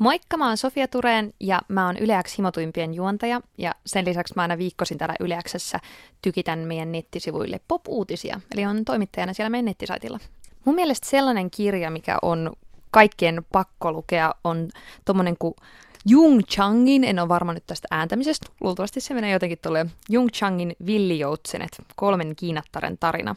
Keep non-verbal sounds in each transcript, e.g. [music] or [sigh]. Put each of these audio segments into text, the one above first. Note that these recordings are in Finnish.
Moikka, mä oon Sofia Tureen ja mä oon Yleäks himotuimpien juontaja ja sen lisäksi mä aina viikkosin täällä Yleäksessä tykitän meidän nettisivuille pop-uutisia, eli on toimittajana siellä meidän nettisaitilla. Mun mielestä sellainen kirja, mikä on kaikkien pakko lukea, on tommonen kuin Jung Changin, en ole varma nyt tästä ääntämisestä, luultavasti se menee jotenkin tuolle Jung Changin Villijoutsenet, kolmen kiinattaren tarina.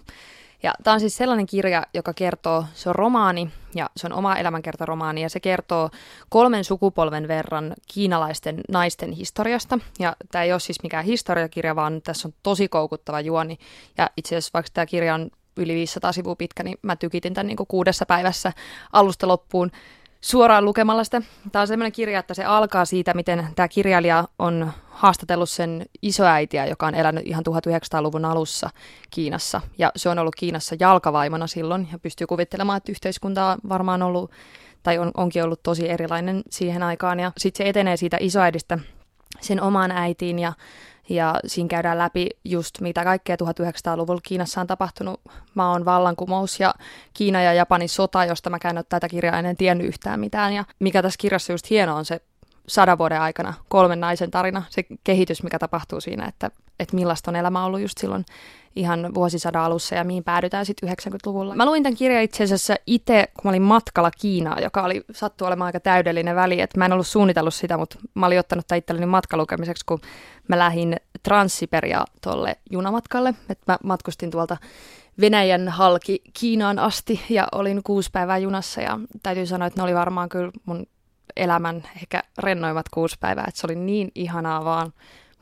Ja tämä on siis sellainen kirja, joka kertoo, se on romaani ja se on oma elämänkertaromaani ja se kertoo kolmen sukupolven verran kiinalaisten naisten historiasta. Ja tämä ei ole siis mikään historiakirja, vaan tässä on tosi koukuttava juoni. Ja itse asiassa vaikka tämä kirja on yli 500 sivua pitkä, niin mä tykitin tämän niin kuin kuudessa päivässä alusta loppuun suoraan lukemalla sitä. Tämä on sellainen kirja, että se alkaa siitä, miten tämä kirjailija on haastatellut sen isoäitiä, joka on elänyt ihan 1900-luvun alussa Kiinassa. Ja se on ollut Kiinassa jalkavaimona silloin ja pystyy kuvittelemaan, että yhteiskunta on varmaan ollut tai on, onkin ollut tosi erilainen siihen aikaan. Ja sitten se etenee siitä isoäidistä sen omaan äitiin ja ja siinä käydään läpi just mitä kaikkea 1900-luvulla Kiinassa on tapahtunut. Maan vallankumous ja Kiina ja Japanin sota, josta mä käyn tätä kirjaa en tiennyt yhtään mitään. Ja mikä tässä kirjassa just hieno on se sadan vuoden aikana kolmen naisen tarina, se kehitys, mikä tapahtuu siinä, että, että millaista on elämä ollut just silloin ihan vuosisadan alussa ja mihin päädytään sitten 90-luvulla. Mä luin tämän kirjan itse asiassa itse, kun mä olin matkalla Kiinaa, joka oli sattu olemaan aika täydellinen väli, että mä en ollut suunnitellut sitä, mutta mä olin ottanut tämän itselleni matkalukemiseksi, kun mä lähdin Transsiperia tuolle junamatkalle, että mä matkustin tuolta Venäjän halki Kiinaan asti ja olin kuusi päivää junassa ja täytyy sanoa, että ne oli varmaan kyllä mun elämän ehkä rennoimmat kuusi päivää, että se oli niin ihanaa vaan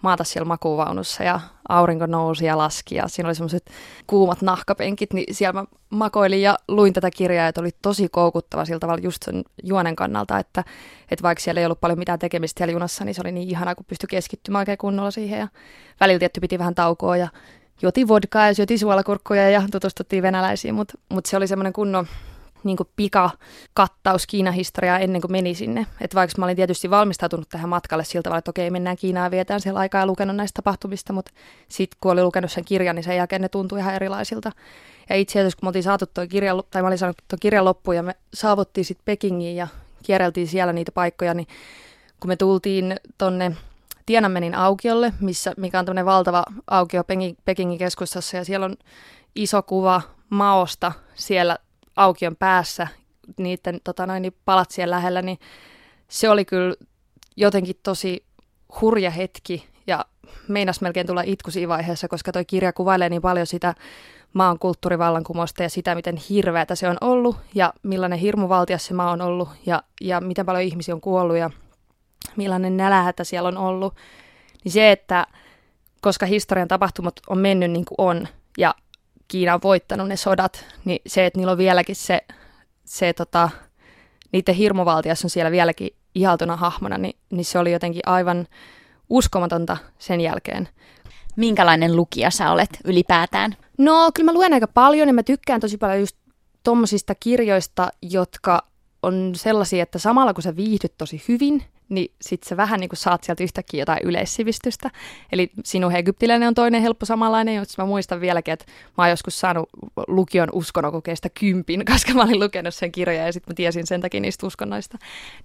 maata siellä makuvaunussa ja aurinko nousi ja laski ja siinä oli semmoiset kuumat nahkapenkit, niin siellä mä makoilin ja luin tätä kirjaa, että oli tosi koukuttava sillä tavalla just sen juonen kannalta, että, että vaikka siellä ei ollut paljon mitään tekemistä siellä junassa, niin se oli niin ihanaa, kun pystyi keskittymään oikein kunnolla siihen ja välillä tietty piti vähän taukoa ja joti vodkaa ja syötiin suolakurkkuja ja tutustuttiin venäläisiin, mutta mut se oli semmoinen kunnon niin kuin pika-kattaus Kiinan historiaa ennen kuin meni sinne. Että vaikka mä olin tietysti valmistautunut tähän matkalle siltä tavalla, että okei, mennään Kiinaan ja vietään siellä aikaa ja lukenut näistä tapahtumista, mutta sitten kun oli lukenut sen kirjan, niin sen jälkeen ne tuntui ihan erilaisilta. Ja itse asiassa kun me oltiin saatu tuo kirja, tai mä olin saanut tuon kirjan loppuun ja me saavuttiin sitten Pekingiin ja kierreltiin siellä niitä paikkoja, niin kun me tultiin tonne Tiananmenin aukiolle, missä, mikä on tämmöinen valtava aukio Pekingin keskustassa ja siellä on iso kuva Maosta siellä aukion päässä, niiden tota noin, niin palatsien lähellä, niin se oli kyllä jotenkin tosi hurja hetki ja meinas melkein tulla itku siinä vaiheessa, koska toi kirja kuvailee niin paljon sitä maan kulttuurivallankumousta ja sitä, miten hirveätä se on ollut ja millainen hirmuvaltias se maa on ollut ja, ja miten paljon ihmisiä on kuollut ja millainen nälähätä siellä on ollut. Niin se, että koska historian tapahtumat on mennyt niin kuin on ja Kiina on voittanut ne sodat, niin se, että niillä on vieläkin se, se tota, niiden hirmuvaltias on siellä vieläkin ihaltuna hahmona, niin, niin se oli jotenkin aivan uskomatonta sen jälkeen. Minkälainen lukija sä olet ylipäätään? No, kyllä mä luen aika paljon ja mä tykkään tosi paljon just tommosista kirjoista, jotka on sellaisia, että samalla kun sä viihdyt tosi hyvin, niin sit sä vähän niin saat sieltä yhtäkkiä jotain yleissivistystä. Eli sinun egyptiläinen on toinen helppo samanlainen, josta mä muistan vieläkin, että mä oon joskus saanut lukion uskonnokokeista kympin, [laughs] koska mä olin lukenut sen kirjan ja sitten mä tiesin sen takia niistä uskonnoista.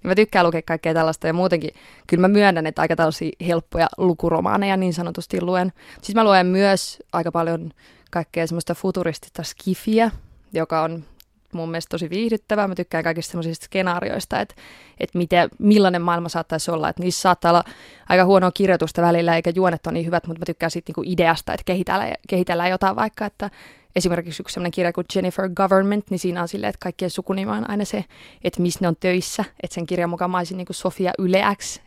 Niin mä tykkään lukea kaikkea tällaista ja muutenkin kyllä mä myönnän, että aika tällaisia helppoja lukuromaaneja niin sanotusti luen. Siis mä luen myös aika paljon kaikkea semmoista futuristista skifiä, joka on mun mielestä tosi viihdyttävää. Mä tykkään kaikista semmoisista skenaarioista, että, että miten, millainen maailma saattaisi olla. Että niissä saattaa olla aika huonoa kirjoitusta välillä, eikä juonet ole niin hyvät, mutta mä tykkään siitä niinku ideasta, että kehitellään, kehitellään jotain vaikka, että esimerkiksi yksi sellainen kirja kuin Jennifer Government, niin siinä on silleen, että kaikkien sukunimi on aina se, että missä ne on töissä. Että sen kirjan mukaan mä olisin niin Sofia Yleäks,